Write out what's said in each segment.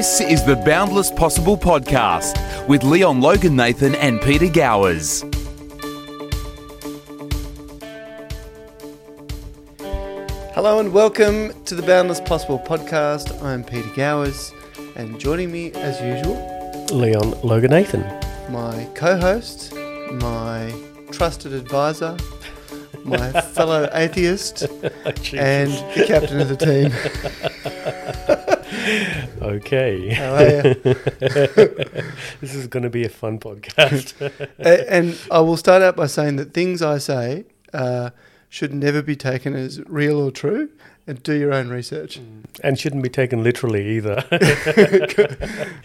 This is the Boundless Possible podcast with Leon Logan Nathan and Peter Gowers. Hello and welcome to the Boundless Possible podcast. I'm Peter Gowers, and joining me as usual, Leon Logan Nathan. my co host, my trusted advisor, my fellow atheist, oh, and the captain of the team. Okay. You? this is going to be a fun podcast. And I will start out by saying that things I say uh, should never be taken as real or true, and do your own research. and shouldn't be taken literally either.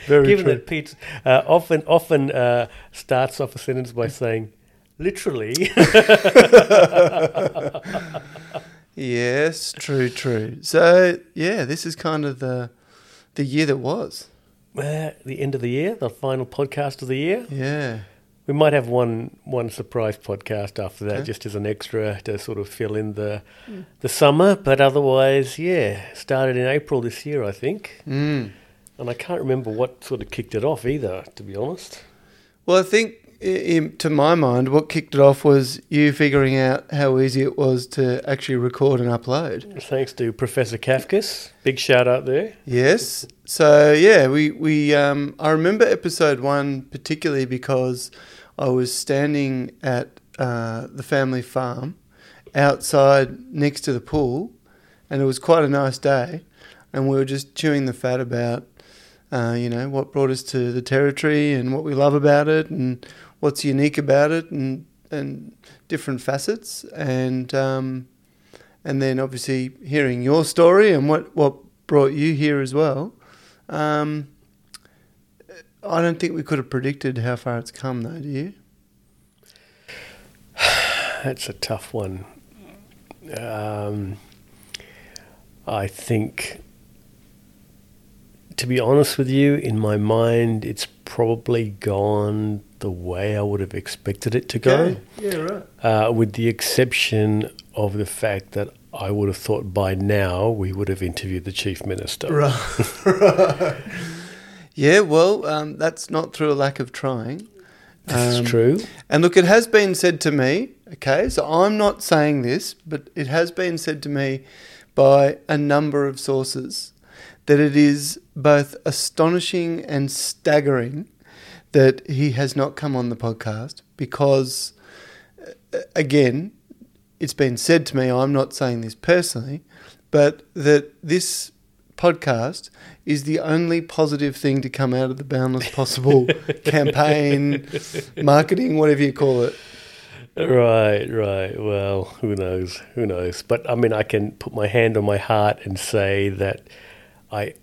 Very Given true. that Pete uh, often often uh, starts off a sentence by saying, literally. Yes, true, true. So yeah, this is kind of the the year that was. Uh, the end of the year, the final podcast of the year. Yeah. We might have one one surprise podcast after that, Okay. just as an extra to sort of fill in the the summer. But otherwise, yeah, started in April this year, I think. Mm. And I can't remember what sort of kicked it off either, to be honest. Well, I think, to my mind, what kicked it off was you figuring out how easy it was to actually record and upload. Thanks to Professor Kafkas. Big shout out there. Yes. So yeah, we we um, I remember episode one particularly because I was standing at uh, the family farm outside next to the pool, and it was quite a nice day, and we were just chewing the fat about. Uh, you know what brought us to the territory and what we love about it and what's unique about it and and different facets and um, and then obviously hearing your story and what, what brought you here as well. Um, I don't think we could have predicted how far it's come, though. Do you? That's a tough one. Um, I think, to be honest with you, in my mind, it's probably gone the way I would have expected it to go. Yeah, right. uh, with the exception of the fact that I would have thought by now we would have interviewed the chief minister. Right. right. Yeah, well, um, that's not through a lack of trying. That's Um, true. And look, it has been said to me, okay, so I'm not saying this, but it has been said to me by a number of sources that it is both astonishing and staggering that he has not come on the podcast because, uh, again, it's been said to me, I'm not saying this personally, but that this podcast is the only positive thing to come out of the Boundless Possible campaign, marketing, whatever you call it. Right, right. Well, who knows? Who knows? But I mean, I can put my hand on my heart and say that I,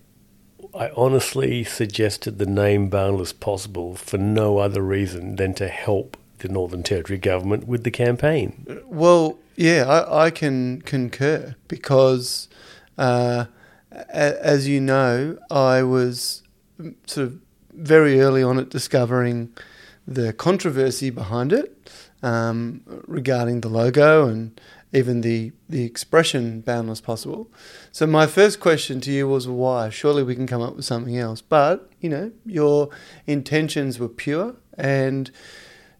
I honestly suggested the name Boundless Possible for no other reason than to help the Northern Territory government with the campaign. Well, yeah, I, I can concur because, uh, a, as you know, I was sort of very early on at discovering the controversy behind it um, regarding the logo and even the, the expression boundless possible. So my first question to you was why? Surely we can come up with something else. But, you know, your intentions were pure and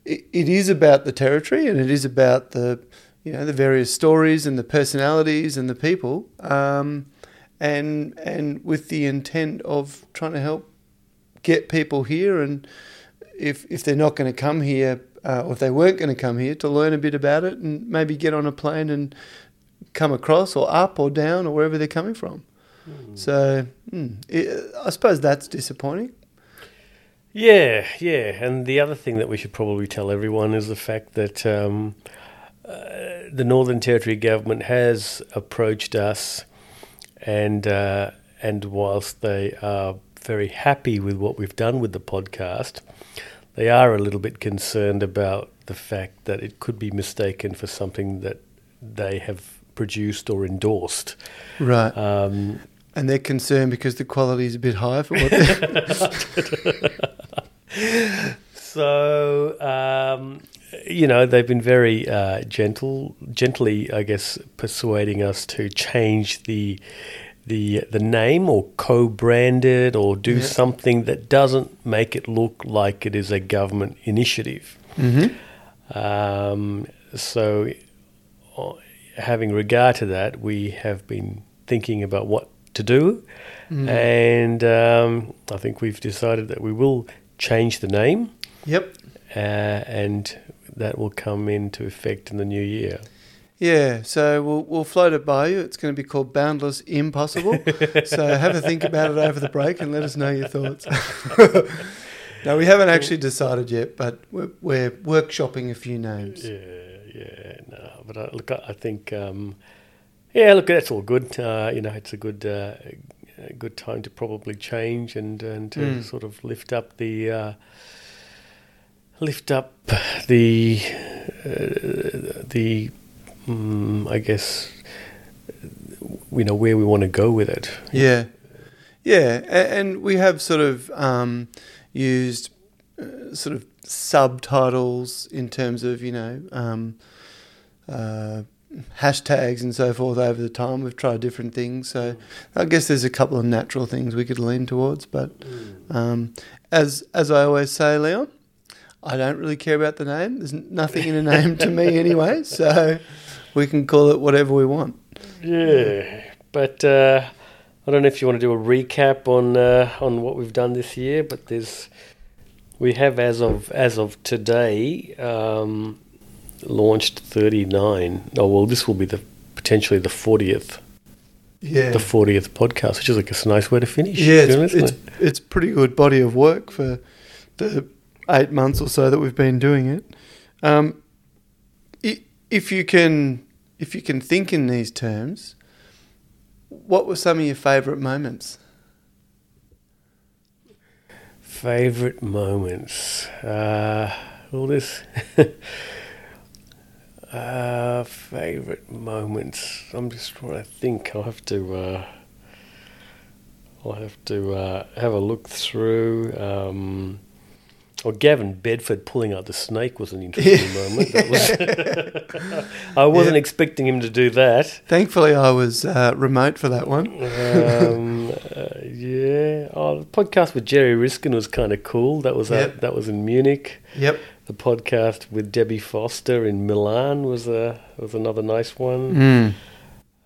it, it is about the territory and it is about the you know the various stories and the personalities and the people um, and and with the intent of trying to help get people here and if if they're not going to come here uh, or if they weren't going to come here to learn a bit about it and maybe get on a plane and come across or up or down or wherever they're coming from so mm, it, I suppose that's disappointing Yeah, yeah. And the other thing that we should probably tell everyone is the fact that um, uh, the Northern Territory government has approached us, and uh, and whilst they are very happy with what we've done with the podcast, they are a little bit concerned about the fact that it could be mistaken for something that they have produced or endorsed. right Um, and they're concerned because the quality is a bit high for what they're So, um, you know, they've been very uh, gentle, gently, I guess, persuading us to change the the the name or co-branded or do Yeah. something that doesn't make it look like it is a government initiative. Mm-hmm. Um, so, uh, having regard to that, we have been thinking about what to do, Mm. and um, I think we've decided that we will change the name, Yep. uh, and that will come into effect in the new year. Yeah, so we'll we'll float it by you. It's going to be called Boundless Impossible. so have a think about it over the break and let us know your thoughts. no, we haven't actually decided yet, but we're, we're workshopping a few names. Yeah, yeah, no, but I, look, I I think, um, yeah, look, that's all good. Uh, you know, it's a good, uh, a good time to probably change and and to Mm. sort of lift up the, uh, lift up the, uh, the, mm, I guess, you know, where we want to go with it. Yeah, yeah, and we have sort of um, used uh, sort of subtitles in terms of you know um, uh, hashtags and so forth over the time. We've tried different things, so I guess there's a couple of natural things we could lean towards. But um, as as I always say, Leon, I don't really care about the name. There's nothing in a name to me anyway, so we can call it whatever we want. Yeah, but uh, I don't know if you want to do a recap on uh, on what we've done this year. But there's we have as of as of today um, launched 39. Oh well, this will be the potentially the 40th Yeah, the 40th podcast, which is like a nice way to finish. Yeah, it's, it? it's it's pretty good body of work for the eight months or so that we've been doing it. Um, if you can, if you can think in these terms, what were some of your favourite moments? Favorite moments. Uh, all this. uh, favorite moments. I'm just trying to think. I'll have to. Uh, I'll have to uh, have a look through. Um, well, Gavin Bedford pulling out the snake was an interesting moment. That was I wasn't Yeah. expecting him to do that. Thankfully, I was uh, remote for that one. um, uh, yeah. Oh, the podcast with Jerry Riskin was kind of cool. That was Yep. uh, that was in Munich. Yep. The podcast with Debbie Foster in Milan was a was another nice one. Mm.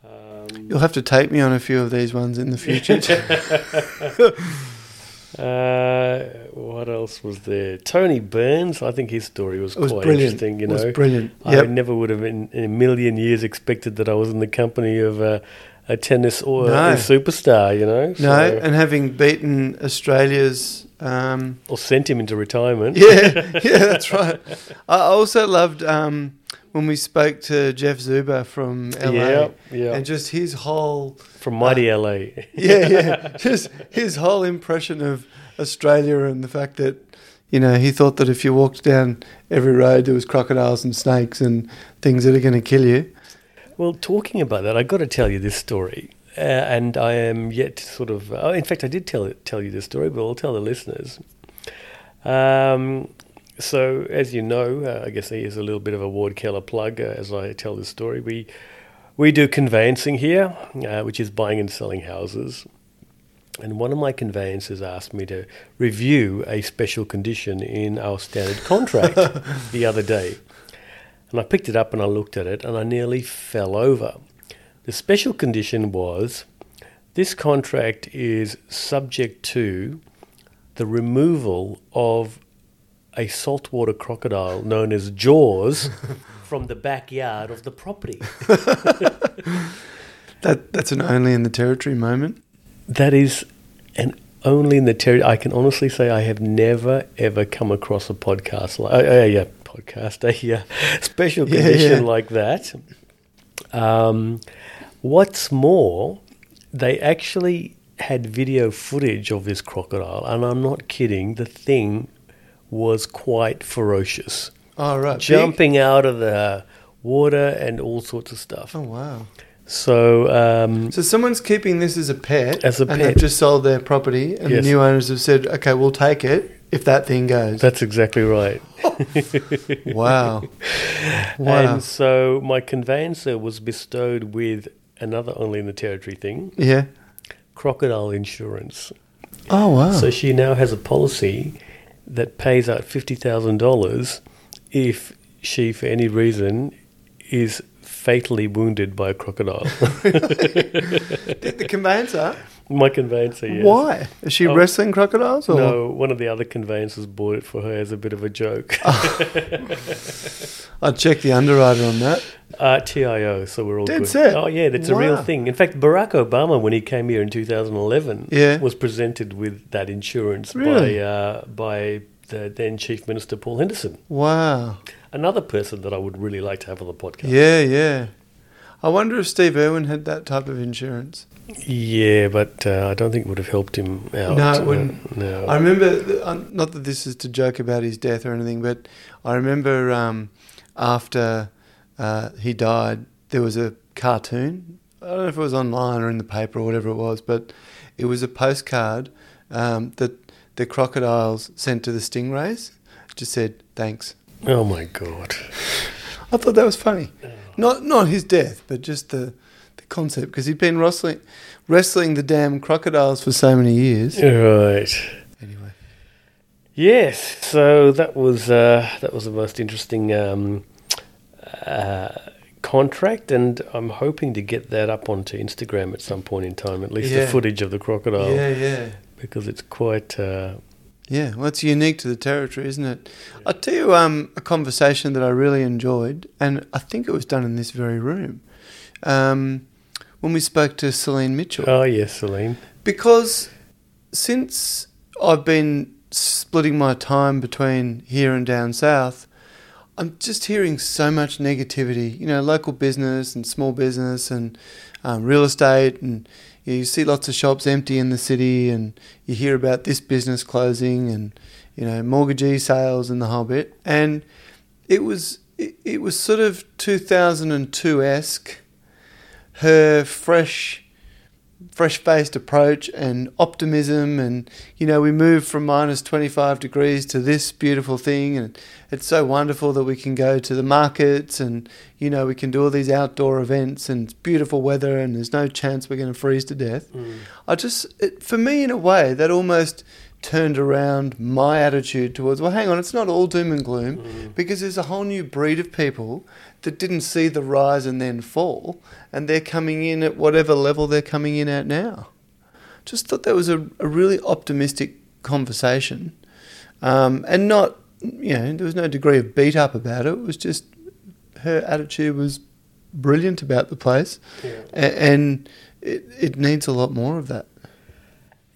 Um, You'll have to take me on a few of these ones in the future. Uh, what else was there? Tony Burns. I think his story was, was quite brilliant. interesting. You it was know, brilliant. I never would have in, in a million years expected that I was in the company of a, a tennis or No. a superstar. You know, No, and having beaten Australia's um, or sent him into retirement. yeah, yeah, that's right. I also loved um, when we spoke to Jeff Zuber from LA, yeah, yeah. and just his whole From Mighty LA. yeah, yeah, just his whole impression of Australia and the fact that you know he thought that if you walked down every road there was crocodiles and snakes and things that are going to kill you. Well, talking about that, I got to tell you this story, uh, and I am yet to sort of. Oh, in fact, I did tell it, tell you this story, but I'll tell the listeners. Um, so, as you know, uh, I guess here's a little bit of a Ward Keller plug uh, as I tell this story. We we do conveyancing here, uh, which is buying and selling houses. And one of my conveyancers asked me to review a special condition in our standard contract the other day. And I picked it up and I looked at it and I nearly fell over. The special condition was this contract is subject to the removal of a saltwater crocodile known as Jaws from the backyard of the property. That that's an only in the territory moment. That is an only in the territory. I can honestly say I have never ever come across a podcast like yeah podcast a special Yeah, condition yeah. like that. Um, what's more, they actually had video footage of this crocodile, and I'm not kidding. The thing was quite ferocious, Oh right, Big? jumping out of the water and all sorts of stuff. Oh wow. So um, So someone's keeping this as a pet, As a and pet. they've just sold their property, and Yes. the new owners have said, "Okay, we'll take it if that thing goes." that's exactly right. wow, wow, And so my conveyancer was bestowed with another only in the territory thing, yeah, crocodile insurance. Oh wow! So she now has a policy that pays out fifty thousand dollars if she, for any reason, is fatally wounded by a crocodile. Did the, the conveyancer. My conveyancer, yes. Why is she Oh. wrestling crocodiles? Or? No, one of the other conveyancers bought it for her as a bit of a joke. I'd check the underwriter on that. Uh, TIO, so we're all Dead good. set. Oh yeah, that's a real thing. In fact, Barack Obama, when he came here in 2011, Yeah. was presented with that insurance Really? by uh, by the then Chief Minister Paul Henderson. Wow. Another person that I would really like to have on the podcast. Yeah, yeah. I wonder if Steve Irwin had that type of insurance. Yeah, but uh, I don't think it would have helped him out. No, it Uh, wouldn't. no. I remember, uh, not that this is to joke about his death or anything, but I remember um, after uh, he died, there was a cartoon. I don't know if it was online or in the paper or whatever it was, but it was a postcard um, that the crocodiles sent to the stingrays. It just said, thanks. oh my god. I thought that was funny. Not not his death, but just the concept because he'd been wrestling wrestling the damn crocodiles for so many years. Right. Anyway, Yes. So that was uh, that was the most interesting um, uh, contract, and I'm hoping to get that up onto Instagram at some point in time. At least Yeah. the footage of the crocodile, yeah, yeah, because it's quite. Uh, yeah. Well, it's unique to the territory, isn't it? I'll tell you um, a conversation that I really enjoyed, and I think it was done in this very room. Um, when we spoke to Celine Mitchell. oh yes, Celine. Because since I've been splitting my time between here and down south, I'm just hearing so much negativity. You know, local business and small business and um, real estate, and you, you see lots of shops empty in the city, and you hear about this business closing, and you know, mortgagee sales and the whole bit. And it was it, it was sort of 2002 esque. Her fresh fresh faced approach and optimism and you know we moved from minus 25 degrees to this beautiful thing and it's so wonderful that we can go to the markets and you know we can do all these outdoor events and it's beautiful weather and there's no chance we're going to freeze to death. Mm. I just it, for me in a way that almost turned around my attitude towards well hang on it's not all doom and gloom because there's a whole new breed of people that didn't see the rise and then fall, and they're coming in at whatever level they're coming in at now. Just thought that was a, a really optimistic conversation, um, and not you know there was no degree of beat up about it. It was just her attitude was brilliant about the place, Yeah. a- and it, it needs a lot more of that.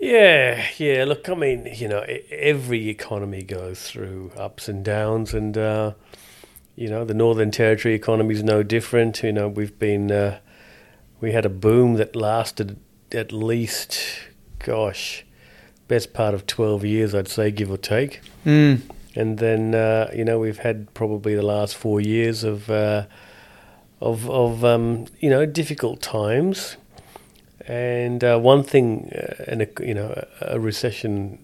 Yeah, yeah. Look, I mean, you know, every economy goes through ups and downs, and uh, you know, the Northern Territory economy is no different. You know, we've been uh, we had a boom that lasted at least, gosh, best part of twelve years, I'd say, give or take. Mm. And then uh, you know we've had probably the last four years of uh, of of um, you know difficult times. And uh, one thing, uh, an, ec- you know, a a recession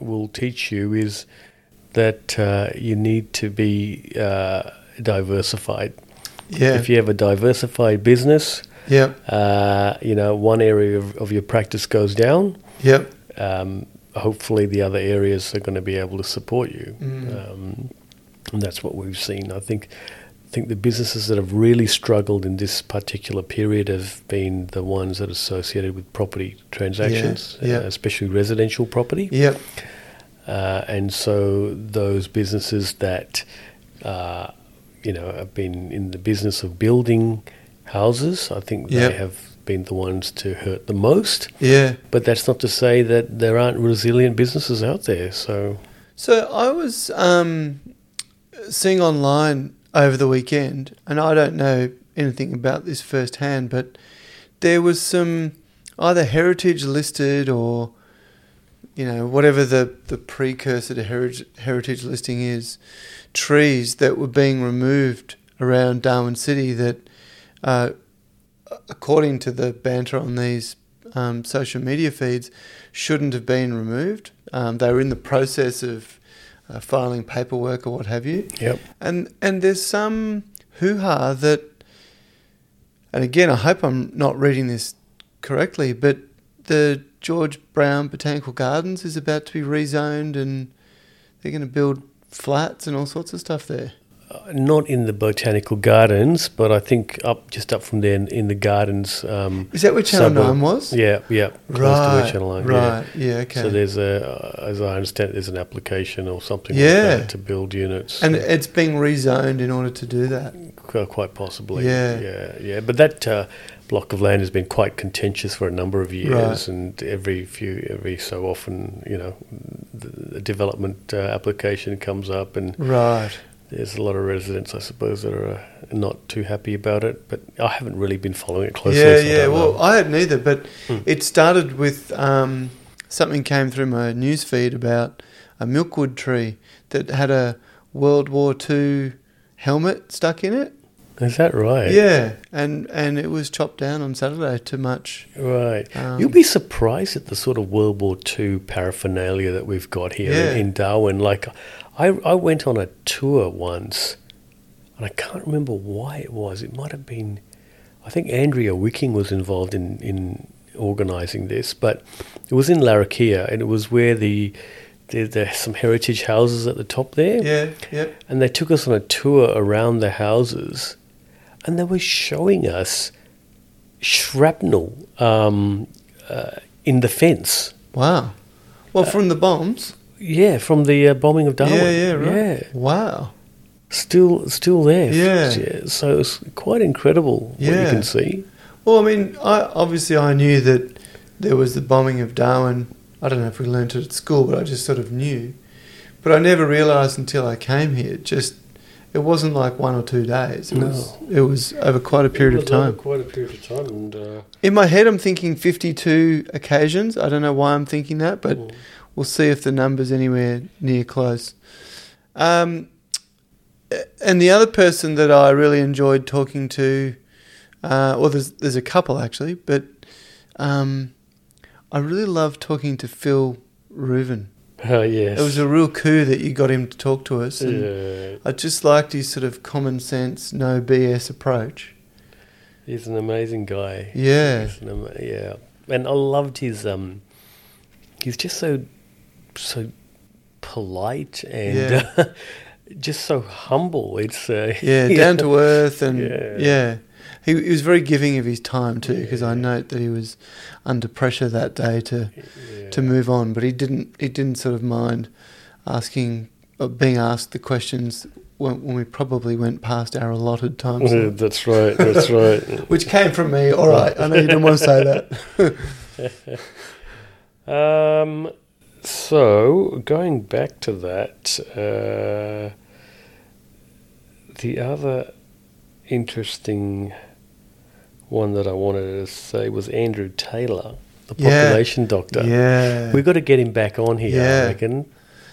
will teach you is that uh, you need to be uh, diversified. Yeah. If you have a diversified business, Yep. uh, you know, one area of, of your practice goes down, Yep. um, hopefully the other areas are going to be able to support you. Mm. Um, and that's what we've seen. I think think the businesses that have really struggled in this particular period have been the ones that are associated with property transactions, yeah. Uh, especially residential property. Yep. Uh, and so those businesses that uh, you know have been in the business of building houses, I think Yep. they have been the ones to hurt the most. Yeah. But that's not to say that there aren't resilient businesses out there. So So I was um, seeing online over the weekend, and I don't know anything about this firsthand, but there was some either heritage listed or you know whatever the, the precursor to heritage, heritage listing is, trees that were being removed around Darwin City that, uh, according to the banter on these um, social media feeds, shouldn't have been removed. Um, they were in the process of uh, filing paperwork or what have you. Yep. And and there's some hoo ha that, and again, I hope I'm not reading this correctly, but the George Brown Botanical Gardens is about to be rezoned, and they're going to build flats and all sorts of stuff there. Not in the botanical gardens, but I think up just up from there in, in the gardens. Um, Is that where Channel suburb. Nine was? Yeah, yeah. close to where Right. Channel Nine, right. Yeah. Yeah. Okay. So there's a, uh, as I understand, there's an application or something Yeah. like that to build units. and it's being rezoned in order to do that. Quite possibly. Yeah. yeah, yeah. But that uh, block of land has been quite contentious for a number of years, Right. and every few, every so often, you know, the, the development uh, application comes up, and Right. There's a lot of residents, I suppose, that are uh, not too happy about it. But I haven't really been following it closely. Yeah, so yeah. don't Well, know. I hadn't either, but Hmm. it started with um, something came through my news feed about a milkwood tree that had a World War II helmet stuck in it. is that right? Yeah, and and it was chopped down on Saturday too much. Right. Um, You'll be surprised at the sort of World War II paraphernalia that we've got here Yeah. in Darwin. Like, I, I went on a tour once, and I can't remember why it was. It might have been, I think Andrea Wicking was involved in, in organising this, but it was in Larrakeyah, and it was where the there, there's some heritage houses at the top there. Yeah, yep. And they took us on a tour around the houses, and they were showing us shrapnel um, uh, in the fence. Wow. Well, from the bombs. Yeah, from the uh, bombing of Darwin. Yeah, yeah, right. Yeah, Wow. still, still there. Yeah. yeah. So it's quite incredible what you can see. Well, I mean, I obviously I knew that there was the bombing of Darwin. I don't know if we learnt it at school, but I just sort of knew. But I never realised until I came here. Just it wasn't like one or two days. It No. was it was over quite a period of It was over time. Quite a period of time, and uh, In my head, I'm thinking 52 occasions. I don't know why I'm thinking that, but Mm. We'll see if the number's anywhere near close. Um, and the other person that I really enjoyed talking to, uh, well, there's there's a couple actually, but um, I really loved talking to Phil Reuven. oh yes, It was a real coup that you got him to talk to us, and yeah, I just liked his sort of common sense, no BS approach. he's an amazing guy. Yeah, ama- yeah, and I loved his. Um, he's just so so polite and Yeah. uh, just so humble. It's uh, yeah, down to earth, and Yeah. yeah, He, he was very giving of his time too, because I note that he was under pressure that day to yeah. to move on, but he didn't he didn't sort of mind asking uh, being asked the questions when, when we probably went past our allotted time, Yeah, that's right. That's right. which came from me. All right, I know you didn't want to say that. Um, so going back to that, uh, the other interesting one that I wanted to say was Andrew Taylor, the Yeah. population doctor. Yeah, We've got to get him back on here. Yeah. I reckon.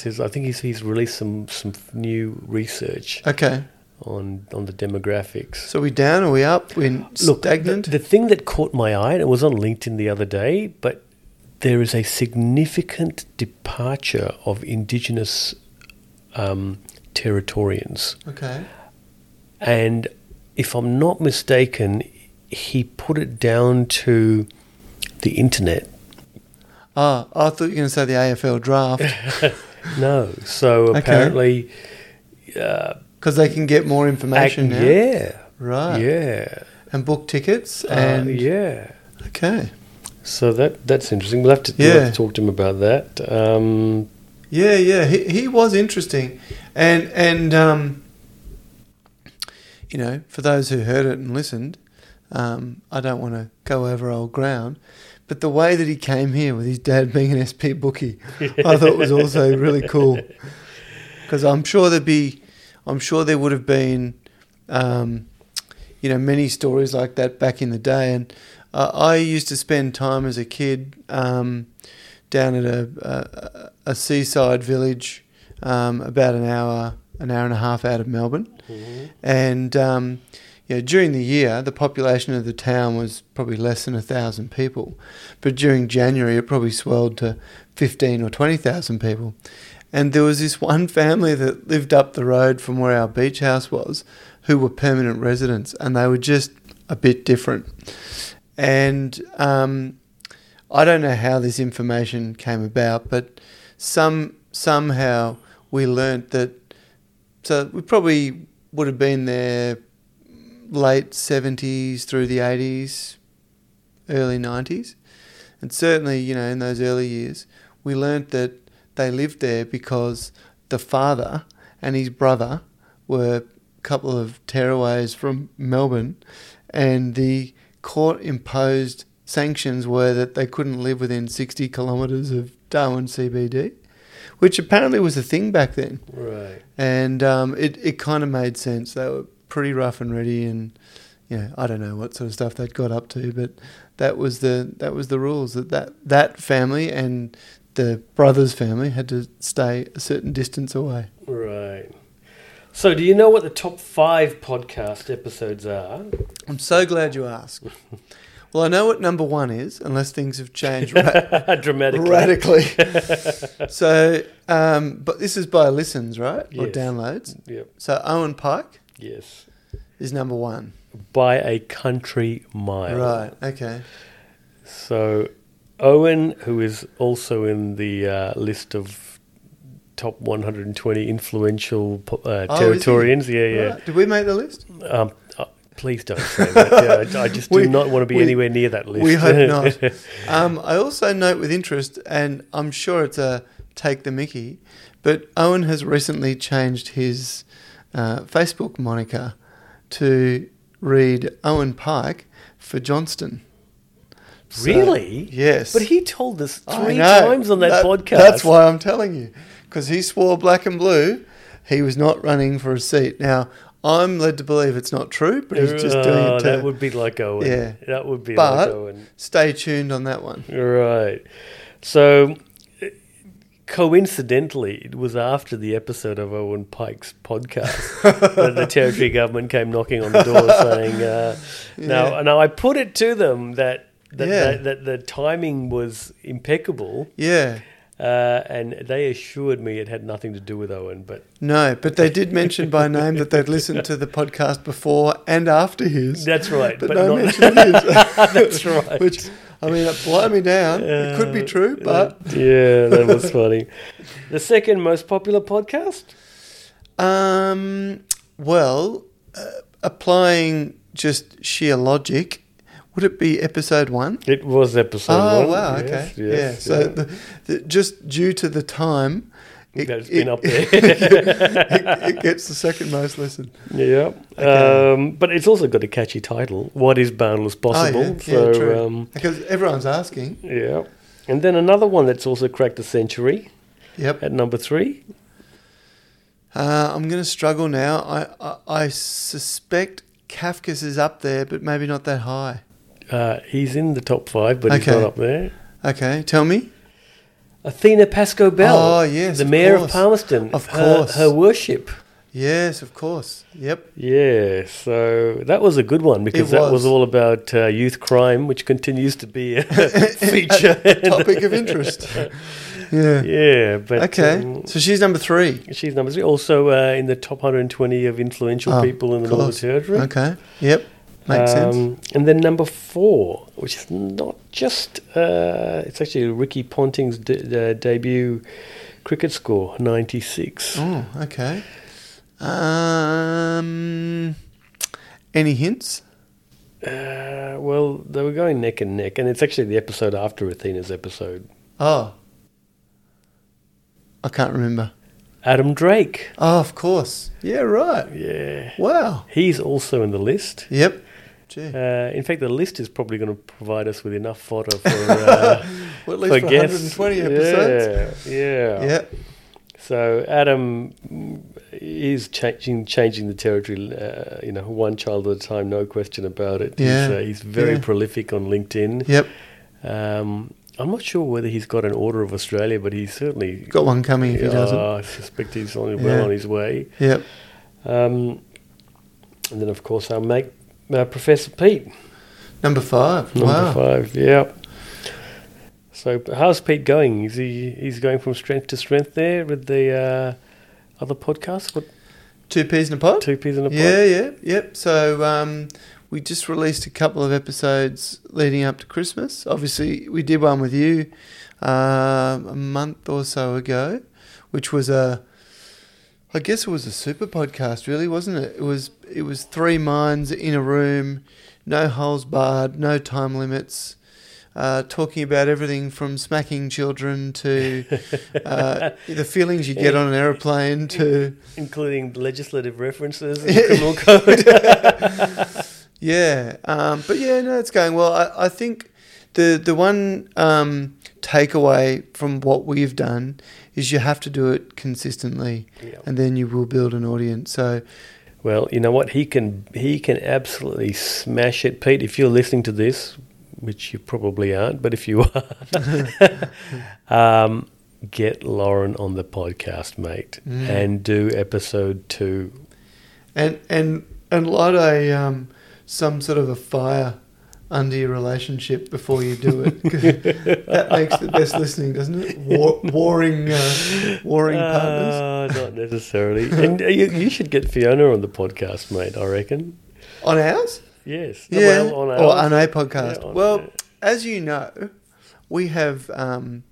I think he's, he's released some, some new research okay. on on the demographics. So we down? Are we up? We Look, stagnant? The, the thing that caught my eye, and it was on LinkedIn the other day, but there is a significant departure of Indigenous um, Territorians. okay. And if I'm not mistaken, he put it down to the internet. Ah, I thought you were going to say the AFL draft No. So Okay. apparently. Uh, because they can get more information now. yeah. Right. Yeah. And book tickets Uh, and yeah. okay. So that that's interesting. We'll have to, we'll have to talk to him about that. Um, Yeah, yeah, he he was interesting, and and um, you know, for those who heard it and listened, um, I don't want to go over old ground, but the way that he came here with his dad being an SP bookie, I thought was also really cool, because I'm sure there'd be, I'm sure there would have been, um, you know, many stories like that back in the day, and uh, I used to spend time as a kid. Um, down at a, a, a seaside village, um, about an hour, an hour and a half out of Melbourne. And um, you know, during the year, the population of the town was probably less than a thousand people, but during January, it probably swelled to fifteen or twenty thousand people. And there was this one family that lived up the road from where our beach house was, who were permanent residents, and they were just a bit different. And um, I don't know how this information came about, but some somehow we learnt that. So we probably would have been there late seventies through the eighties, early nineties, and certainly you know in those early years we learnt that they lived there because the father and his brother were a couple of tearaways from Melbourne, and the court imposed sanctions were that they couldn't live within 60 kilometres of Darwin CBD, which apparently was a thing back then. Right. And um, it, it kind of made sense. They were pretty rough and ready, and you know, I don't know what sort of stuff they'd got up to, but that was the that was the rules that that, that family and the brother's family had to stay a certain distance away. Right. So, do you know what the top five podcast episodes are? I'm so glad you asked. Well, I know what number one is, unless things have changed ra- Dramatically. radically. so, um, but this is by listens, right? Or downloads. Yep. So Owen Pike Yes. is number one. By a country mile. Right. Okay. So, Owen, who is also in the uh, list of top 120 influential uh, Oh. Territorians, yeah, yeah. Right. Did we make the list? Um, uh, please don't say that. Yeah, I, I just do We- not want to be we- anywhere near that list. We hope not. Um, I also note with interest, and I'm sure it's a take the Mickey, but Owen has recently changed his uh, Facebook moniker to read Owen Pike for Johnston. So- really? Yes. But he told us three times on that, podcast. That's why I'm telling you, because he swore black and blue. He was not running for a seat. Now I'm led to believe it's not true, but he's just doing Oh, it to That would be like Owen. Yeah. That would be But- like Owen. stay tuned on that one. Right. So, coincidentally, it was after the episode of Owen Pike's podcast that the territory government came knocking on the door saying, uh, "Now, now I put it to them that." That, Yeah. that, that the timing was impeccable, Yeah. Uh, and they assured me it had nothing to do with Owen. But No, but they did mention by name that they'd listened to the podcast before and after his. that's right. but, but no not- mention of his. that's right. Which, I mean, it blow me down. it could be Uh, true, but yeah, that was funny. The second most popular podcast. um, well, uh, applying just sheer logic, would it be episode one? It was episode oh one. wow! yes, Okay, yes, yeah. So yeah. The, the, just due to the time, it, it- been up there. it, it gets the second most listen. yeah. Okay. Um, but it's also got a catchy title. What is boundless possible? Oh, yeah, so yeah, true. um, because everyone's asking. yeah. And then another one that's also cracked a century Yep. at number three. Uh, I'm going to struggle now. I, I I suspect Kafka's is up there, but maybe not that high. Uh, he's in the top five, but he's Okay. not up there. Okay, tell me. Athina Pascoe Bell. Oh, yes, the of mayor course. of Palmerston. Of Her- course. her worship. Yes, of course. Yep. Yeah, so that was a good one because that was was. all about uh, youth crime, which continues to be a feature. Topic of interest. yeah. yeah, but Okay. um, So she's number three. she's number three. Also uh, in the top 120 of influential Oh, people in the of Northern course. Territory. Okay. Yep. Makes sense. Um, And then number four, which is not just, uh, it's actually Ricky Ponting's de- uh, debut cricket score, 96. Oh, okay. Um, any hints? Uh, well, they were going neck and neck, and it's actually the episode after Athina's episode. Oh, I can't remember. Adam Drake. Oh, of course. Yeah, right. Yeah. Wow. He's also in the list. Yep. Uh, in fact, the list is probably going to provide us with enough fodder for, uh, well, at least for, guests. 120 episodes. Yeah, yeah. Yep. So Adam is changing changing the territory. Uh, you know, one child at a time, no question about it. Yeah, He's, uh, he's very yeah. prolific on LinkedIn. Yep. Um, I'm not sure whether he's got an Order of Australia, but he's certainly. Got one coming if he doesn't. I suspect he's on, Yeah. well on his way. Yep. Um, and then, of course, our mate, uh, Professor Pete, Number five. number wow. five. Yeah. So, how's Pete going? Is he he's going from strength to strength there with the uh, other podcasts? What Two peas in a pod? two peas in a pod? Yeah, yeah, yep. So um, we just released a couple of episodes leading up to Christmas. Obviously, we did one with you um, a month or so ago, which was a, I guess it was a super podcast, really, wasn't it? It was it was three minds in a room, no holes barred, no time limits. Uh, talking about everything from smacking children to uh, the feelings you get on an aeroplane to including legislative references in the criminal code. Yeah, um, but yeah, no, it's going well. I, I think the the one um, takeaway from what we've done is you have to do it consistently, Yeah. and then you will build an audience. So Well, you know what? He can he can absolutely smash it, Pete. If you're listening to this, which you probably aren't, but if you are, um, get Lauren on the podcast, mate, Mm. and do episode two. and and and light a um, some sort of a fire under your relationship before you do it. that makes the best listening, doesn't it? War, warring uh, warring partners. Uh, not necessarily. and uh, you, you should get Fiona on the podcast, mate. I reckon. On ours? Yes. Yeah. Well, on or on a podcast. Yeah, on- well, as you know, we have um,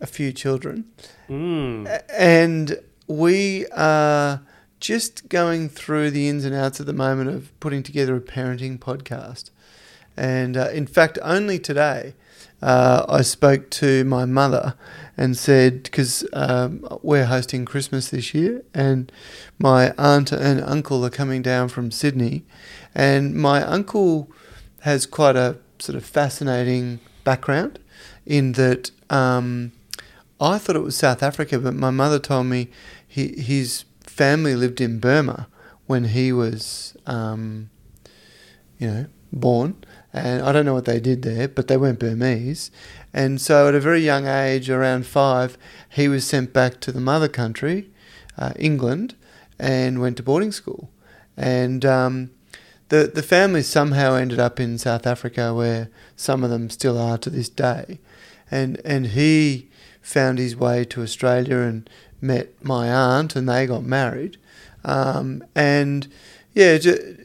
a few children, Mm. and we are just going through the ins and outs at the moment of putting together a parenting podcast. And uh, in fact, only today uh, I spoke to my mother and said, because um, we're hosting Christmas this year, and my aunt and uncle are coming down from Sydney, and my uncle has quite a sort of fascinating background in that um, I thought it was South Africa, but my mother told me he, his family lived in Burma when he was, um, you know, born. And I don't know what they did there, but they weren't Burmese. And so at a very young age, around five, he was sent back to the mother country, uh, England, and went to boarding school. And um, the the family somehow ended up in South Africa, where some of them still are to this day. And and he found his way to Australia and met my aunt, and they got married. Um, and yeah,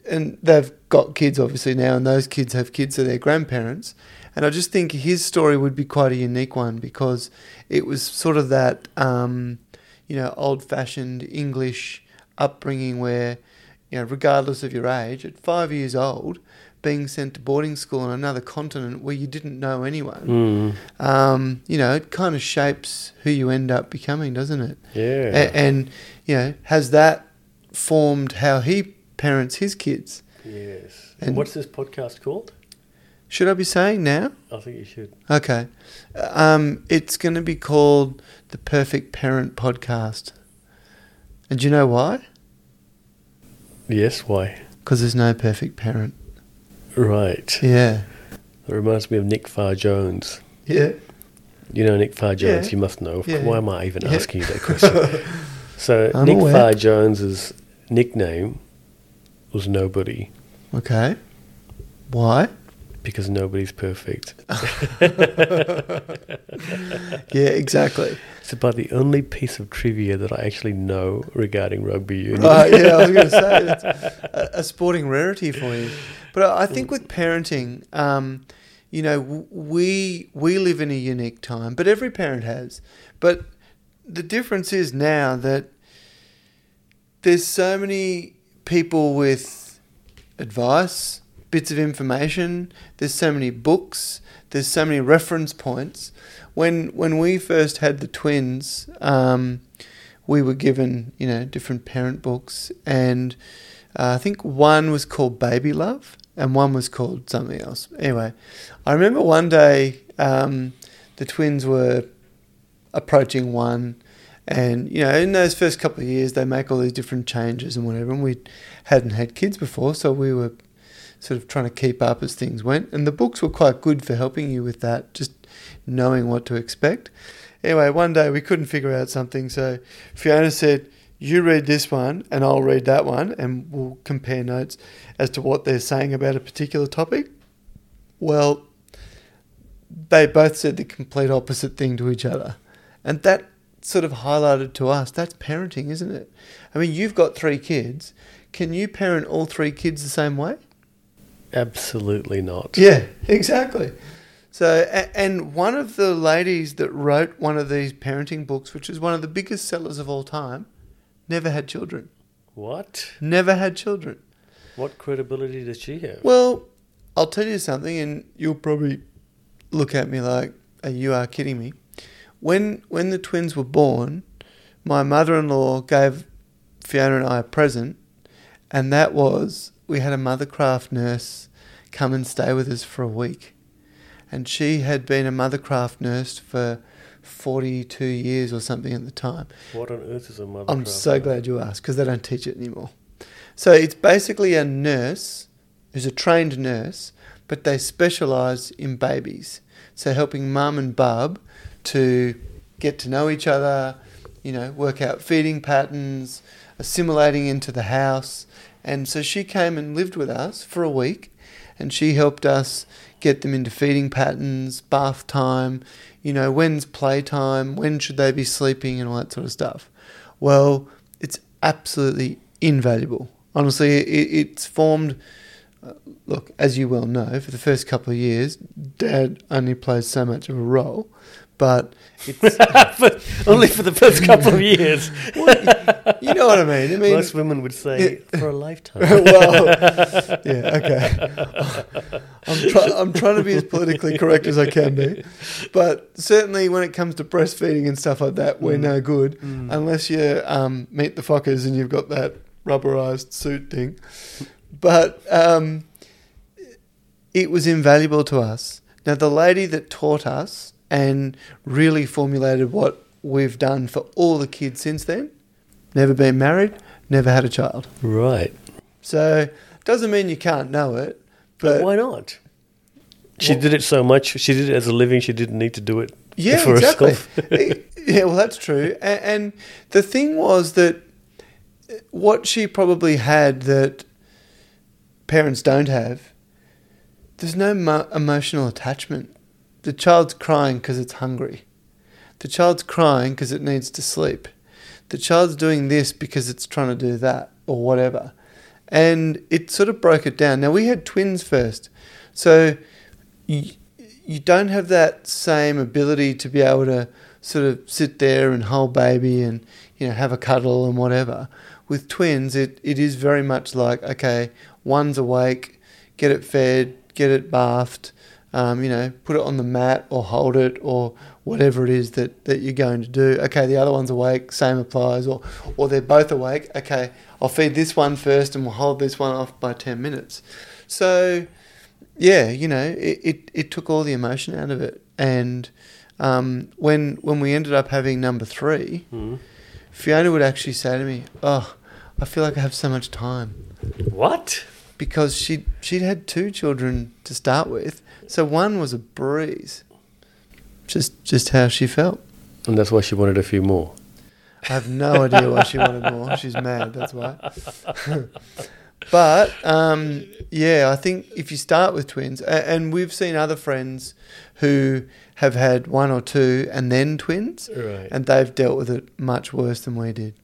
and they've got kids obviously now, and those kids have kids of their grandparents. And I just think his story would be quite a unique one because it was sort of that, um, you know, old-fashioned English upbringing where, you know, regardless of your age, at five years old, being sent to boarding school on another continent where you didn't know anyone, Mm. um, you know, it kind of shapes who you end up becoming, doesn't it? Yeah. A- and you know, has that formed how he parents his kids? Yes. and- what's this podcast called? Should I be saying now? I think you should. Okay, um, it's going to be called the Perfect Parent Podcast. And do you know why? Yes. Why? Because there's no perfect parent. Right. Yeah, It reminds me of Nick Farr Jones. yeah, You know Nick Farr Jones. Yeah. You must know. Yeah. Why am I even Yeah. asking you that question? so I'm Nick aware. Farr Jones's nickname was Nobody okay. Why? because nobody's perfect. Yeah, exactly. It's about the only piece of trivia that I actually know regarding rugby union. Right, yeah, I was going to say that's a, a sporting rarity for you. But I I think with parenting, um, you know, we we live in a unique time, but every parent has. But the difference is now that there's so many people with advice, bits of information. There's so many books. There's so many reference points. When when we first had the twins, um, we were given you know different parent books, and uh, I think one was called Baby Love, and one was called something else. Anyway, I remember one day um, the twins were approaching one. And you know, in those first couple of years, they make all these different changes and whatever. And we hadn't had kids before, so we were sort of trying to keep up as things went. And the books were quite good for helping you with that, just knowing what to expect. Anyway, one day we couldn't figure out something, so Fiona said, "You read this one, and I'll read that one, and we'll compare notes as to what they're saying about a particular topic." Well, they both said the complete opposite thing to each other. And that sort of highlighted to us that's parenting, isn't it? I mean, you've got three kids. Can you parent all three kids the same way? Absolutely not. Yeah, exactly. So, and one of the ladies that wrote one of these parenting books, which is one of the biggest sellers of all time, never had children. What? Never had children. What credibility does she have? Well, I'll tell you something, and you'll probably look at me like, "Are you are kidding me?" When when the twins were born, my mother-in-law gave Fiona and I a present, and that was we had a mothercraft nurse come and stay with us for a week, and she had been a mothercraft nurse for forty-two years or something at the time. What on earth is a mother? I'm so glad you asked because they don't teach it anymore. So it's basically a nurse who's a trained nurse, but they specialise in babies. So helping mum and bub to get to know each other, you know, work out feeding patterns, assimilating into the house. And so she came and lived with us for a week and she helped us get them into feeding patterns, bath time, you know, when's playtime, when should they be sleeping, and all that sort of stuff. Well, it's absolutely invaluable. Honestly, it, it's formed. Uh, look, as you well know, for the first couple of years, Dad only plays so much of a role, but it's only for the first couple of years. you know what I mean. I mean, Most women would say for a lifetime. well, yeah, okay. I'm, try- I'm trying to be as politically correct as I can be, but certainly when it comes to breastfeeding and stuff like that, we're no good unless you um, meet the fuckers and you've got that rubberized suit thing. But um, it was invaluable to us. Now, the lady that taught us and really formulated what we've done for all the kids since then, never been married, never had a child. right. So doesn't mean you can't know it, But but why not? She Well- did it so much. She did it as a living. She didn't need to do it yeah, for exactly. herself. yeah, well, that's true. And, and the thing was that what she probably had that parents don't have, there's no mo- emotional attachment. The child's crying because it's hungry. The child's crying because it needs to sleep. The child's doing this because it's trying to do that or whatever. And it sort of broke it down. Now, we had twins first. So you, you don't have that same ability to be able to sort of sit there and hold baby and, you know, have a cuddle and whatever. With twins, it, it is very much like, okay, one's awake, get it fed, get it bathed, um, you know, put it on the mat or hold it or whatever it is that, that you're going to do. Okay, the other one's awake, same applies, or, or they're both awake. Okay, I'll feed this one first and we'll hold this one off by 10 minutes. So, yeah, you know, it, it, it took all the emotion out of it. And um, when, when we ended up having number three, Hmm. Fiona would actually say to me, Oh, I feel like I have so much time What? because she she'd had two children to start with, so one was a breeze. Just just how she felt. And that's why she wanted a few more. I have no idea why she wanted more. She's mad. That's why. but um, yeah, I think if you start with twins, and we've seen other friends who have had one or two and then twins, Right. and they've dealt with it much worse than we did.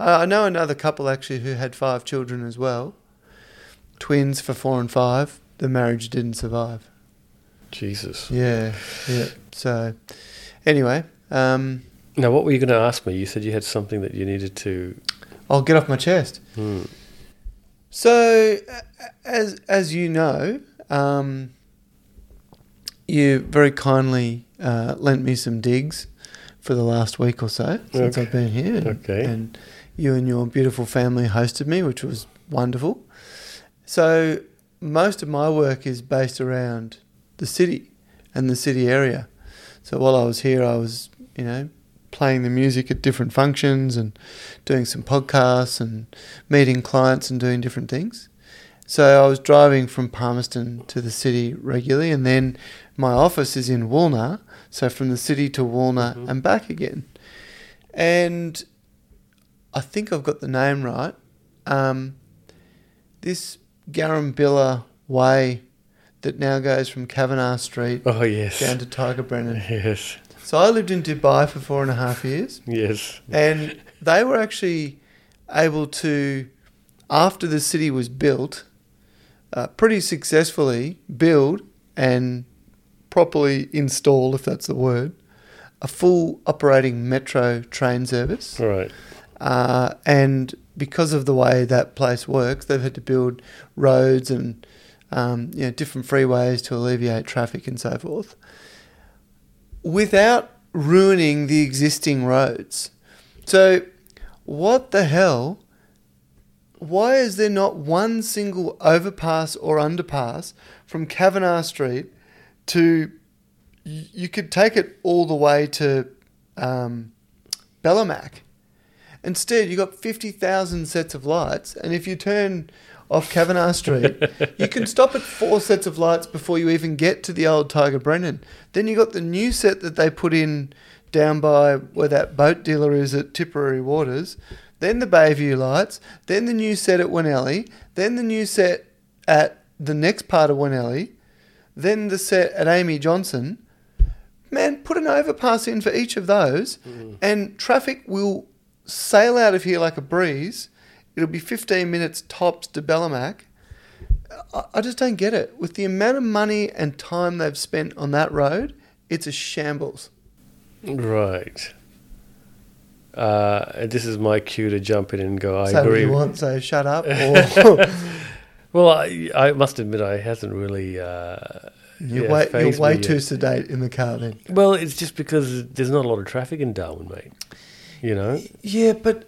I I know another couple actually who had five children as well, twins for four and five. The marriage didn't survive. Jesus. Yeah, yeah. So, anyway, um, Now, what were you going to ask me? You said you had something that you needed to. I'll get off my chest. Hmm. So, as as you know, um, you very kindly uh, lent me some digs for the last week or so since Okay. I've been here. And, Okay. And you and your beautiful family hosted me, which was wonderful. So, most of my work is based around the city and the city area. So, while I was here, I was, you know, playing the music at different functions and doing some podcasts and meeting clients and doing different things. So I was driving from Palmerston to the city regularly, and then my office is in Woolner, so from the city to Woolner Mhm. and back again. And I think I've got the name right. Um, this Garramilla Way that now goes from Kavanagh Street Oh, yes. down to Tiger Brennan. Yes. So I lived in Dubai for four and a half years. Yes. And they were actually able to, after the city was built, uh, pretty successfully build and properly install, if that's the word, a full operating metro train service. Right. Uh, and because of the way that place works, they've had to build roads and um, you know, different freeways to alleviate traffic and so forth without ruining the existing roads. So, what the hell? Why is there not one single overpass or underpass from Kavanagh Street to. You could take it all the way to um. Instead, you got 50,000 sets of lights, and if you turn off Kavanagh Street, you can stop at four sets of lights before you even get to the old Tiger Brennan. Then you got the new set that they put in down by where that boat dealer is at Tipperary Waters, then the Bayview lights, then the new set at Winnellie, then the new set at the next part of Winnellie, then the set at Amy Johnson. Man, put an overpass in for each of those, mm. and traffic will sail out of here like a breeze. It'll be 15 minutes tops to Bellamack. I, I just don't get it. With the amount of money and time they've spent on that road, it's a shambles. Right. Uh, this is my cue to jump in and go. I Say what agree. you want, so shut up. Or Well, I, I must admit, I hasn't really. Uh, you're yeah, way, you're way too yet. sedate in the car then. Well, it's just because there's not a lot of traffic in Darwin, mate. You know. Yeah, but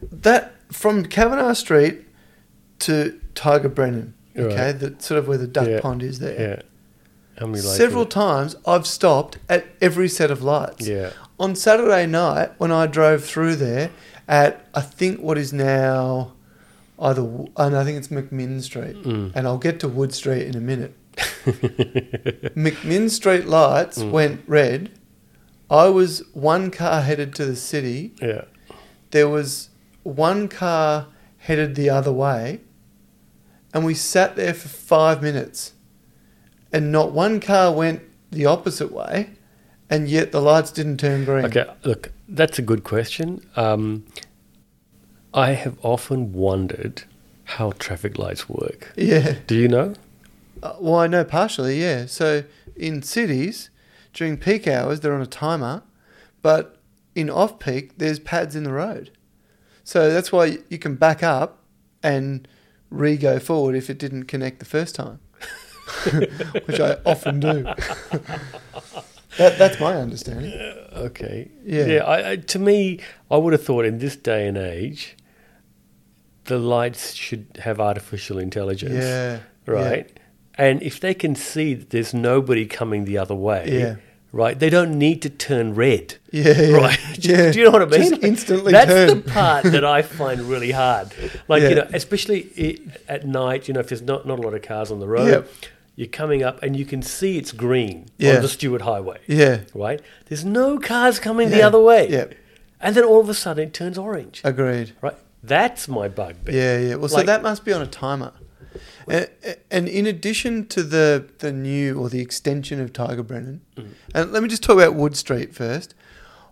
that from Kavanagh Street to Tiger Brennan, okay, Right. that sort of where the duck Yeah. pond is there. Yeah. How many lights? Several times I've stopped at every set of lights. Yeah. On Saturday night, when I drove through there at I think what is now either and I think it's McMinn Street, Mm. and I'll get to Wood Street in a minute. McMinn Street lights Mm. went red. I was one car headed to the city. Yeah. There was one car headed the other way, and we sat there for five minutes, and not one car went the opposite way, and yet the lights didn't turn green. Okay. Look, that's a good question. Um, I have often wondered how traffic lights work. Yeah. Do you know? Uh, well, I know partially, yeah. So in cities, during peak hours, they're on a timer, but in off peak, there's pads in the road. So that's why you can back up and re go forward if it didn't connect the first time, which I often do. that, that's my understanding. Okay. Yeah. Yeah. I, I, to me, I would have thought in this day and age, the lights should have artificial intelligence. Yeah. Right. And if they can see that there's nobody coming the other way, Yeah. Right, they don't need to turn red. Yeah. yeah, Right. Yeah. Do you know what I mean? Instantly That's turn. the part that I find really hard. Like, you know, especially at night, you know, if there's not, not a lot of cars on the road, Yep. you're coming up and you can see it's green Yeah. on the Stuart Highway. Yeah. Right? There's no cars coming the other way. Yeah. And then all of a sudden it turns orange. Agreed. Right? That's my bugbear. Yeah, yeah. Well, so that must be on a timer. And, and in addition to the, the new or the extension of Tiger Brennan, mm-hmm. and let me just talk about Wood Street first.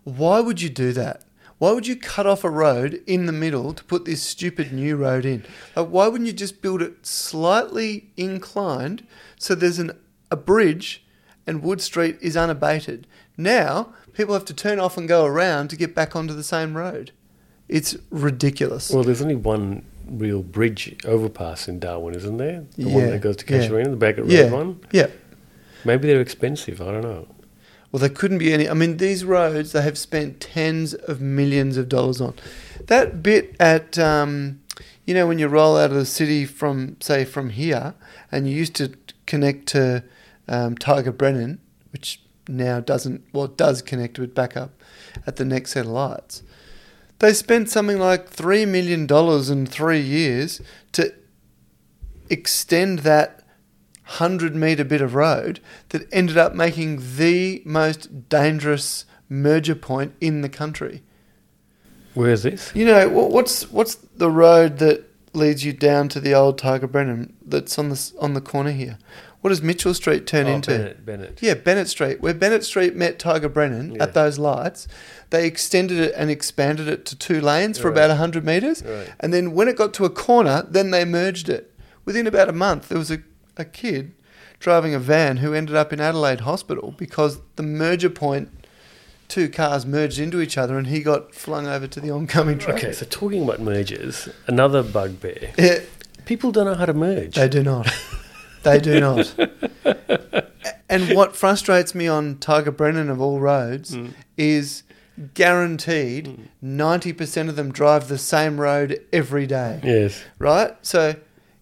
Why would you do that? Why would you cut off a road in the middle to put this stupid new road in? Like, why wouldn't you just build it slightly inclined so there's an, a bridge and Wood Street is unabated? Now, people have to turn off and go around to get back onto the same road. It's ridiculous. Well, there's only one real bridge overpass in Darwin, isn't there? The one that goes to yeah. Casuarina, the Bagot Road yeah, one. yeah. Maybe they're expensive. I don't know. Well, there couldn't be any. I mean, these roads they have spent tens of millions of dollars on. That bit at, um, you know, when you roll out of the city from, say, from here, and you used to connect to um, Tiger Brennan, which now doesn't, well, does connect it back up at the next set of lights. They spent something like $3 million in three years to extend that 100 metre bit of road that ended up making the most dangerous merger point in the country. Where's this? You know, what's what's the road that leads you down to the old Tiger Brennan that's on the on the corner here? What does Mitchell Street turn oh, into? Bennett. Bennett. Yeah, Bennett Street. Where Bennett Street met Tiger Brennan Yeah. at those lights, they extended it and expanded it to two lanes for Right. about 100 metres. Right. And then when it got to a corner, then they merged it, within about a month, there was a, a kid driving a van who ended up in Adelaide Hospital because the merger point, two cars merged into each other and he got flung over to the oncoming truck. Okay, so talking about mergers, another bugbear. Yeah, People don't know how to merge. they do not. they do not. And what frustrates me on Tiger Brennan of all roads Mm. is guaranteed 90% of them drive the same road every day. yes. right? So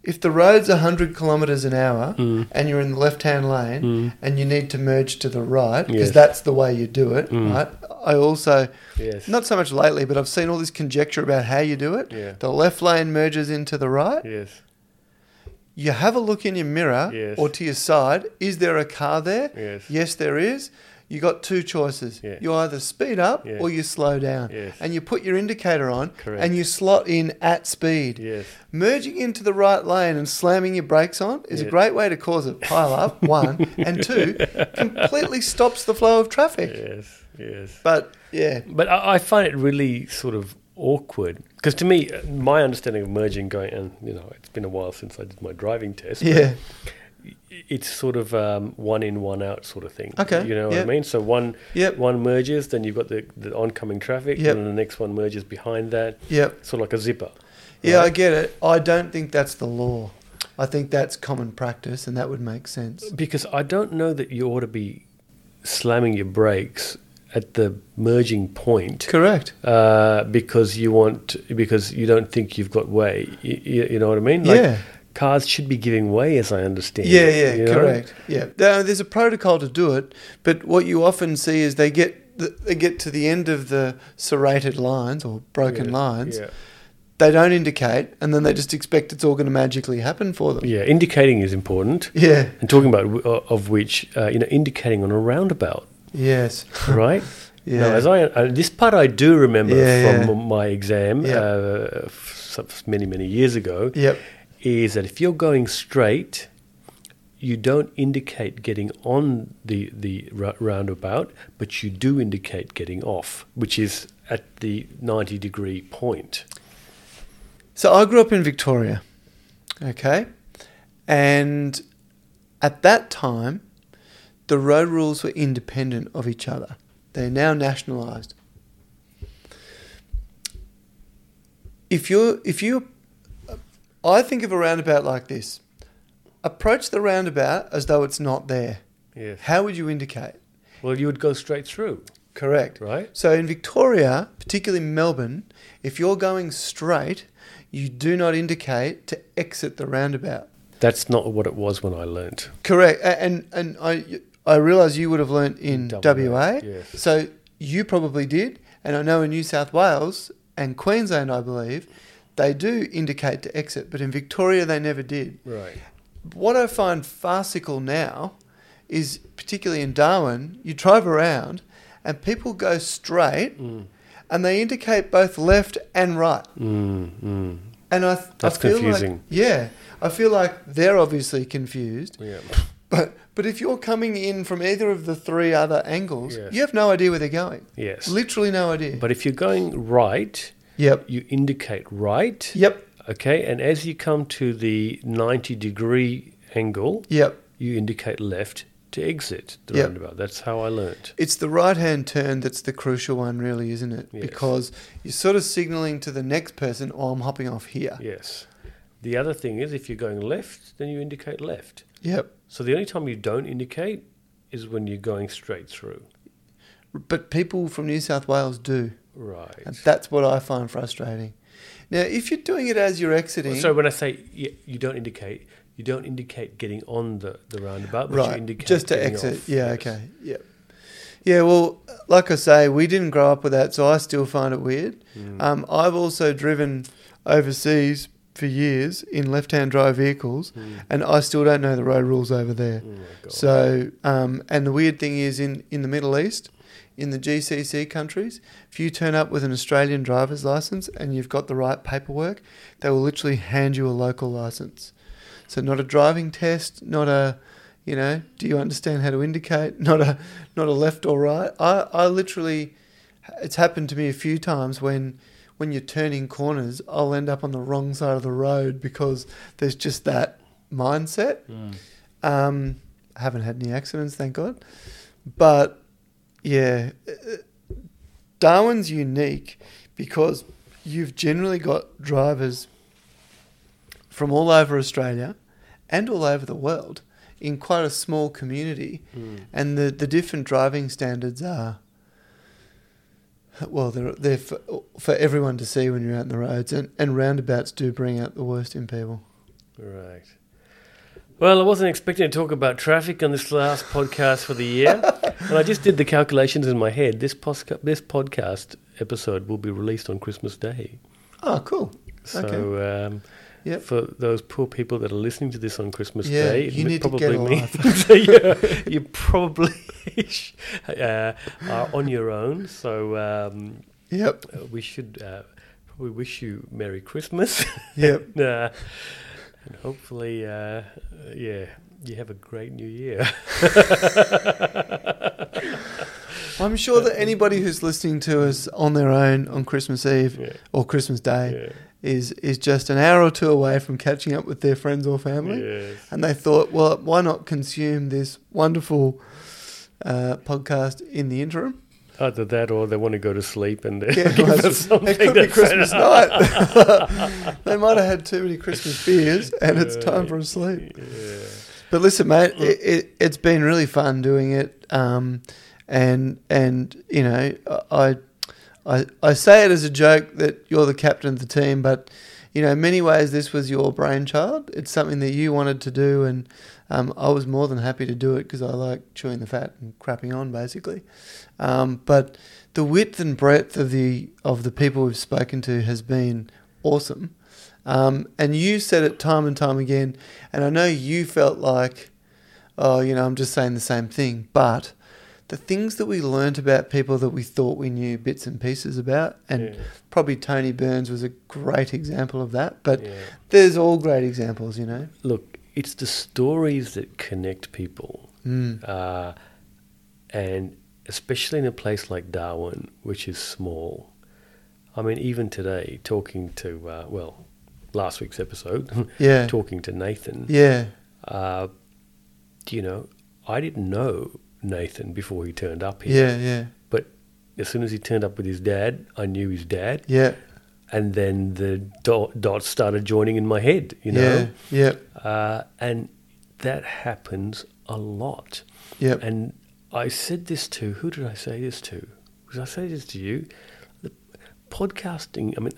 if the road's 100 kilometres an hour Mm. and you're in the left hand lane Mm. and you need to merge to the right, because Yes. that's the way you do it, Mm. right? I also, Yes. not so much lately, but I've seen all this conjecture about how you do it. Yeah. The left lane merges into the right. Yes. You have a look in your mirror Yes. or to your side. Is there a car there? Yes. Yes, there is. You got two choices. Yeah. You either speed up Yeah. or you slow down. Yes. And you put your indicator on Correct. and you slot in at speed. Yes. Merging into the right lane and slamming your brakes on is a great way to cause a pile up, one, and two, completely stops the flow of traffic. Yes. Yes. But yeah, But I, I find it really sort of awkward because to me, uh, my understanding of merging going, and you know, it's been a while since I did my driving test. yeah, it's sort of um, one in, one out sort of thing. Okay, you know yep. what I mean. So one Yep. one merges, then you've got the, the oncoming traffic, Yep. and then the next one merges behind that, yep. sort of like a zipper. Yeah, I get it. I don't think that's the law. I think that's common practice and that would make sense. Because I don't know that you ought to be slamming your brakes at the merging point. Correct. uh, because you want because you don't think you've got way. You, you know what I mean? Like, Yeah. Cars should be giving way, as I understand. Yeah, yeah, you know? correct. Yeah, Now, there's a protocol to do it, but what you often see is they get the, they get to the end of the serrated lines or broken Yeah, lines. Yeah. They don't indicate, and then they just expect it's all going to magically happen for them. yeah, indicating is important. Yeah. And talking about uh, of which, uh, you know, indicating on a roundabout, Yes. right? Yeah. Now, as I uh, this part I do remember Yeah, from yeah. my exam Yeah. uh, f- many many years ago. Yep. is that if you're going straight, you don't indicate getting on the the ra- roundabout, but you do indicate getting off, which is at the 90 degree point. So I grew up in Victoria, okay, and at that time, the road rules were independent of each other. They're now nationalised. If you're, if you, I think of a roundabout like this. Approach the roundabout as though it's not there. Yes. How would you indicate? Well, you would go straight through, Correct. right? So in Victoria, particularly Melbourne, if you're going straight, you do not indicate to exit the roundabout. That's not what it was when I learnt. Correct. And and I I realise you would have learnt in WA, WA. yes. So you probably did, and I know in New South Wales and Queensland, I believe, they do indicate to exit, but in Victoria they never did. Right. What I find farcical now is, particularly in Darwin, you drive around and people go straight Mm. and they indicate both left and right. Mm, mm. And I, th- That's I feel confusing. Like, yeah, I feel like they're obviously confused. Yeah. But but if you're coming in from either of the three other angles, Yes. you have no idea where they're going. Yes. Literally no idea. But if you're going right, yep. you indicate right. Yep. Okay. And as you come to the 90 degree angle, Yep. you indicate left to exit the Yep. roundabout. That's how I learnt. It's the right hand turn that's the crucial one, really, isn't it? Yes. Because you're sort of signaling to the next person, oh, I'm hopping off here. Yes. The other thing is, if you're going left, then you indicate left. Yep. So the only time you don't indicate is when you're going straight through. But people from New South Wales do. Right. And that's what I find frustrating. Now, if you're doing it as you're exiting. So when I say you don't indicate, you don't indicate getting on the, the roundabout, but you indicate just to exit. off. Yeah, Yes. okay. Yeah. Yeah, well, like I say, we didn't grow up with that, so I still find it weird. Mm. Um, I've also driven overseas for years in left-hand drive vehicles, Mm. and I still don't know the road rules over there. Oh. So, um, and the weird thing is, in in the Middle East, in the GCC countries, if you turn up with an Australian driver's license and you've got the right paperwork, they will literally hand you a local license. So, not a driving test, not a, you know, do you understand how to indicate? Not a, not a left or right. I, I literally, it's happened to me a few times when when you're turning corners, I'll end up on the wrong side of the road because there's just that mindset. Um, I haven't had any accidents, thank God. But yeah, Darwin's unique because you've generally got drivers from all over Australia and all over the world in quite a small community, and the, the different driving standards are well, they're they're for, for everyone to see when you're out in the roads, and, and roundabouts do bring out the worst in people. Right. Well, I wasn't expecting to talk about traffic on this last podcast for the year, and I just did the calculations in my head. This posca- this podcast episode will be released on Christmas Day. Oh, cool. So, Okay. um, Yep. for those poor people that are listening to this on Christmas Yeah, Day, you need to get probably means you, probably uh, are on your own. So um, Yep. we should uh, probably wish you Merry Christmas. Yep. uh, and hopefully, uh, yeah, you have a great new year. I'm sure that anybody who's listening to us on their own on Christmas Eve Yeah. or Christmas Day Yeah. Is is just an hour or two away from catching up with their friends or family, Yes. and they thought, well, why not consume this wonderful uh, podcast in the interim? Either that or they want to go to sleep and Yeah, give well, something it could be Christmas night. they might have had too many Christmas beers, and it's time for a sleep. Yeah. But listen, mate, it, it, it's been really fun doing it, um, and and you know, I, I I say it as a joke that you're the captain of the team, but you know, in many ways, this was your brainchild. It's something that you wanted to do, and um, I was more than happy to do it because I like chewing the fat and crapping on, basically. Um, but the width and breadth of the of the people we've spoken to has been awesome. Um, and you said it time and time again, and I know you felt like, oh, you know, I'm just saying the same thing. But the things that we learnt about people that we thought we knew bits and pieces about, and Yeah. probably Tony Burns was a great example of that. But Yeah. there's all great examples, you know. Look, it's the stories that connect people. Mm. Uh, and especially in a place like Darwin, which is small. I mean, even today, talking to, uh, well, last week's episode, Yeah. talking to Nathan, Yeah. uh, you know, I didn't know Nathan before he turned up here. Yeah. Yeah. But as soon as he turned up with his dad, I knew his dad. Yeah. And then the dot, dots started joining in my head, you know. Yeah. Yep. Uh, and that happens a lot. Yeah. And I said this to who did I say this to? Did I say this to you? The podcasting. I mean,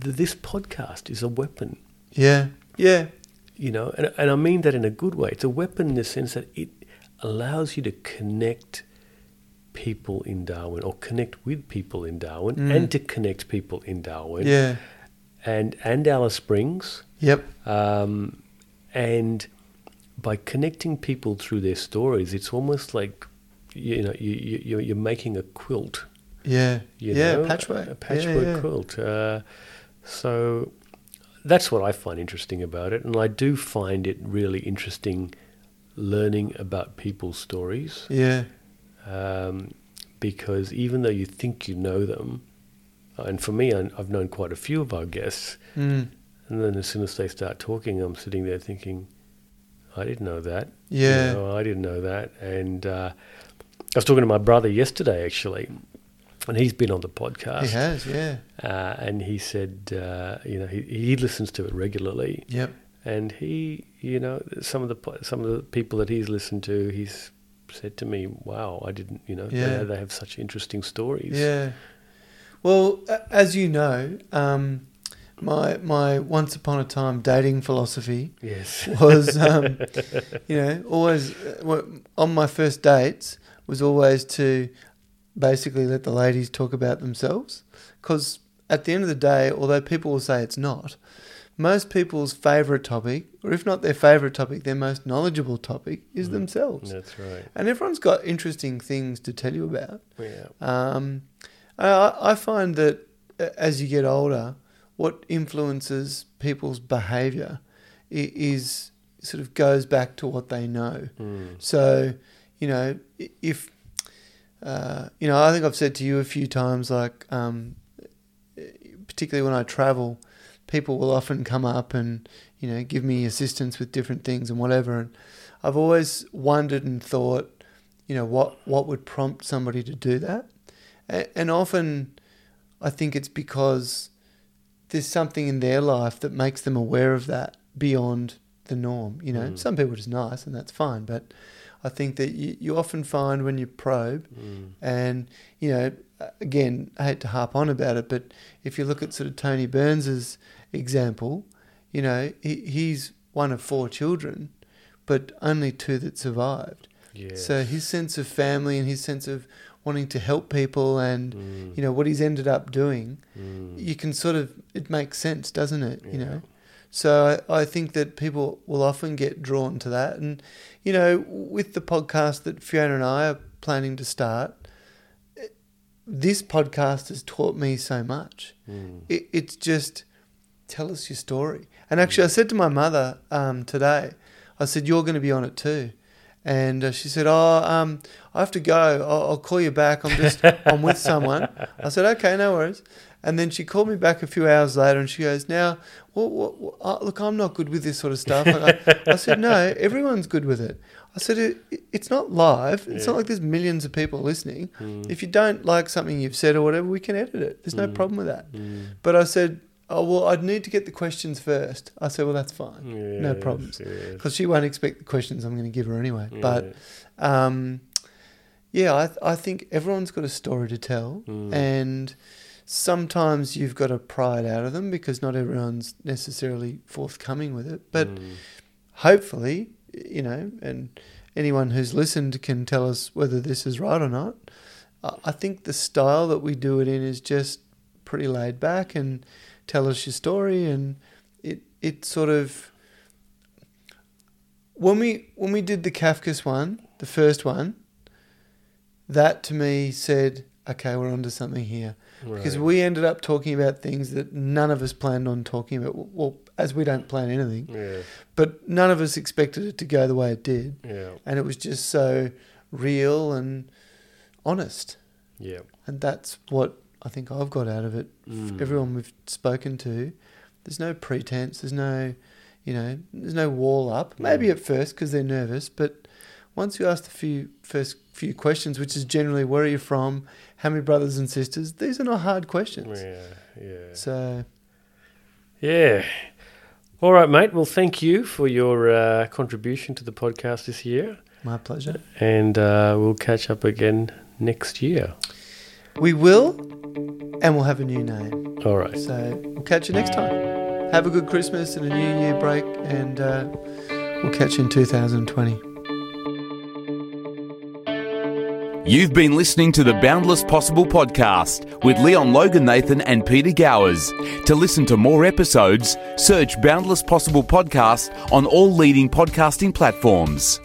th this podcast is a weapon. Yeah. Yeah. You know, and, and I mean that in a good way. It's a weapon in the sense that it allows you to connect people in Darwin or connect with people in Darwin Mm. and to connect people in Darwin Yeah. and and Alice Springs. Yep. Um, and by connecting people through their stories, it's almost like you know you, you you're, you're making a quilt. Yeah. You yeah. know, patchwork. a Yeah, patchwork yeah. quilt. Uh, so that's what I find interesting about it, and I do find it really interesting learning about people's stories Yeah. um, because even though you think you know them, and for me, I- I've known quite a few of our guests. Mm. And then as soon as they start talking, I'm sitting there thinking, I didn't know that. You Yeah. know, I didn't know that. And uh, I was talking to my brother yesterday, actually, and he's been on the podcast. He has. Yeah. Uh, and he said, uh, you know, he, he listens to it regularly. Yep. And he, you know, some of the some of the people that he's listened to, he's said to me, "Wow, I didn't, you know, Yeah. they, they have such interesting stories." Yeah. Well, as you know, um, my my once upon a time dating philosophy Yes. was, um, you know, always uh, on my first dates was always to basically let the ladies talk about themselves, because at the end of the day, although people will say it's not, most people's favourite topic, or if not their favourite topic, their most knowledgeable topic is Mm. themselves. That's right. And everyone's got interesting things to tell you about. Yeah. Um, I, I find that uh, as you get older, what influences people's behaviour is sort of goes back to what they know. Mm. So, you know, if uh, you know, I think I've said to you a few times, like um, particularly when I travel, people will often come up and you know give me assistance with different things and whatever. And I've always wondered and thought, you know, what what would prompt somebody to do that, and often I think it's because there's something in their life that makes them aware of that beyond the norm. You know, Mm. some people are just nice and that's fine, but I think that you, you often find when you probe, Mm. and you know, again, I hate to harp on about it, but if you look at sort of Tony Burns's example, you know, he, he's one of four children, but only two that survived. Yes. So his sense of family and his sense of wanting to help people and Mm. you know what he's ended up doing, Mm. you can sort of it makes sense, doesn't it? You know. So I, I think that people will often get drawn to that, and you know, with the podcast that Fiona and I are planning to start, this podcast has taught me so much. Mm. It, it's just tell us your story. And actually, I said to my mother um, today, I said you're going to be on it too, and uh, she said, "Oh, um, I have to go. I'll, I'll call you back. I'm just I'm with someone." I said, "Okay, no worries." And then she called me back a few hours later, and she goes, "Now, what, what, what, uh, look, I'm not good with this sort of stuff." I, I said, "No, everyone's good with it." I said, it, it- "It's not live. It's Yeah. not like there's millions of people listening. Mm. If you don't like something you've said or whatever, we can edit it. There's no Mm. problem with that." Mm. But I said, "Oh well, I'd need to get the questions first. I said, "Well, that's fine, no Yes, problems, yes. because she won't expect the questions I'm going to give her anyway." But Yeah. um, yeah, I th- I think everyone's got a story to tell, Mm. and sometimes you've got to pry it out of them because not everyone's necessarily forthcoming with it. But Mm. hopefully, you know, and anyone who's listened can tell us whether this is right or not. I I think the style that we do it in is just pretty laid back and tell us your story, and it it sort of when we when we did the Kafkas one, the first one, that to me said, okay, we're onto something here. Because we ended up talking about things that none of us planned on talking about. Well, as we don't plan anything, Yeah, but none of us expected it to go the way it did, yeah, and it was just so real and honest, yeah. and that's what I think I've got out of it. Mm. Everyone we've spoken to, there's no pretense, there's no, you know, there's no wall up. Maybe Mm. at first because they're nervous, but once you ask the few first few questions, which is generally where are you from, how many brothers and sisters, these are not hard questions. Yeah, yeah. So Yeah. All right, mate. Well, thank you for your uh, contribution to the podcast this year. my pleasure. And uh, we'll catch up again next year. We will, and we'll have a new name. All right. So we'll catch you next time. Have a good Christmas and a New Year break, and uh, we'll catch you in 2020. You've been listening to the Boundless Possible podcast with Leon Logan Nathan and Peter Gowers. To listen to more episodes, search Boundless Possible podcast on all leading podcasting platforms.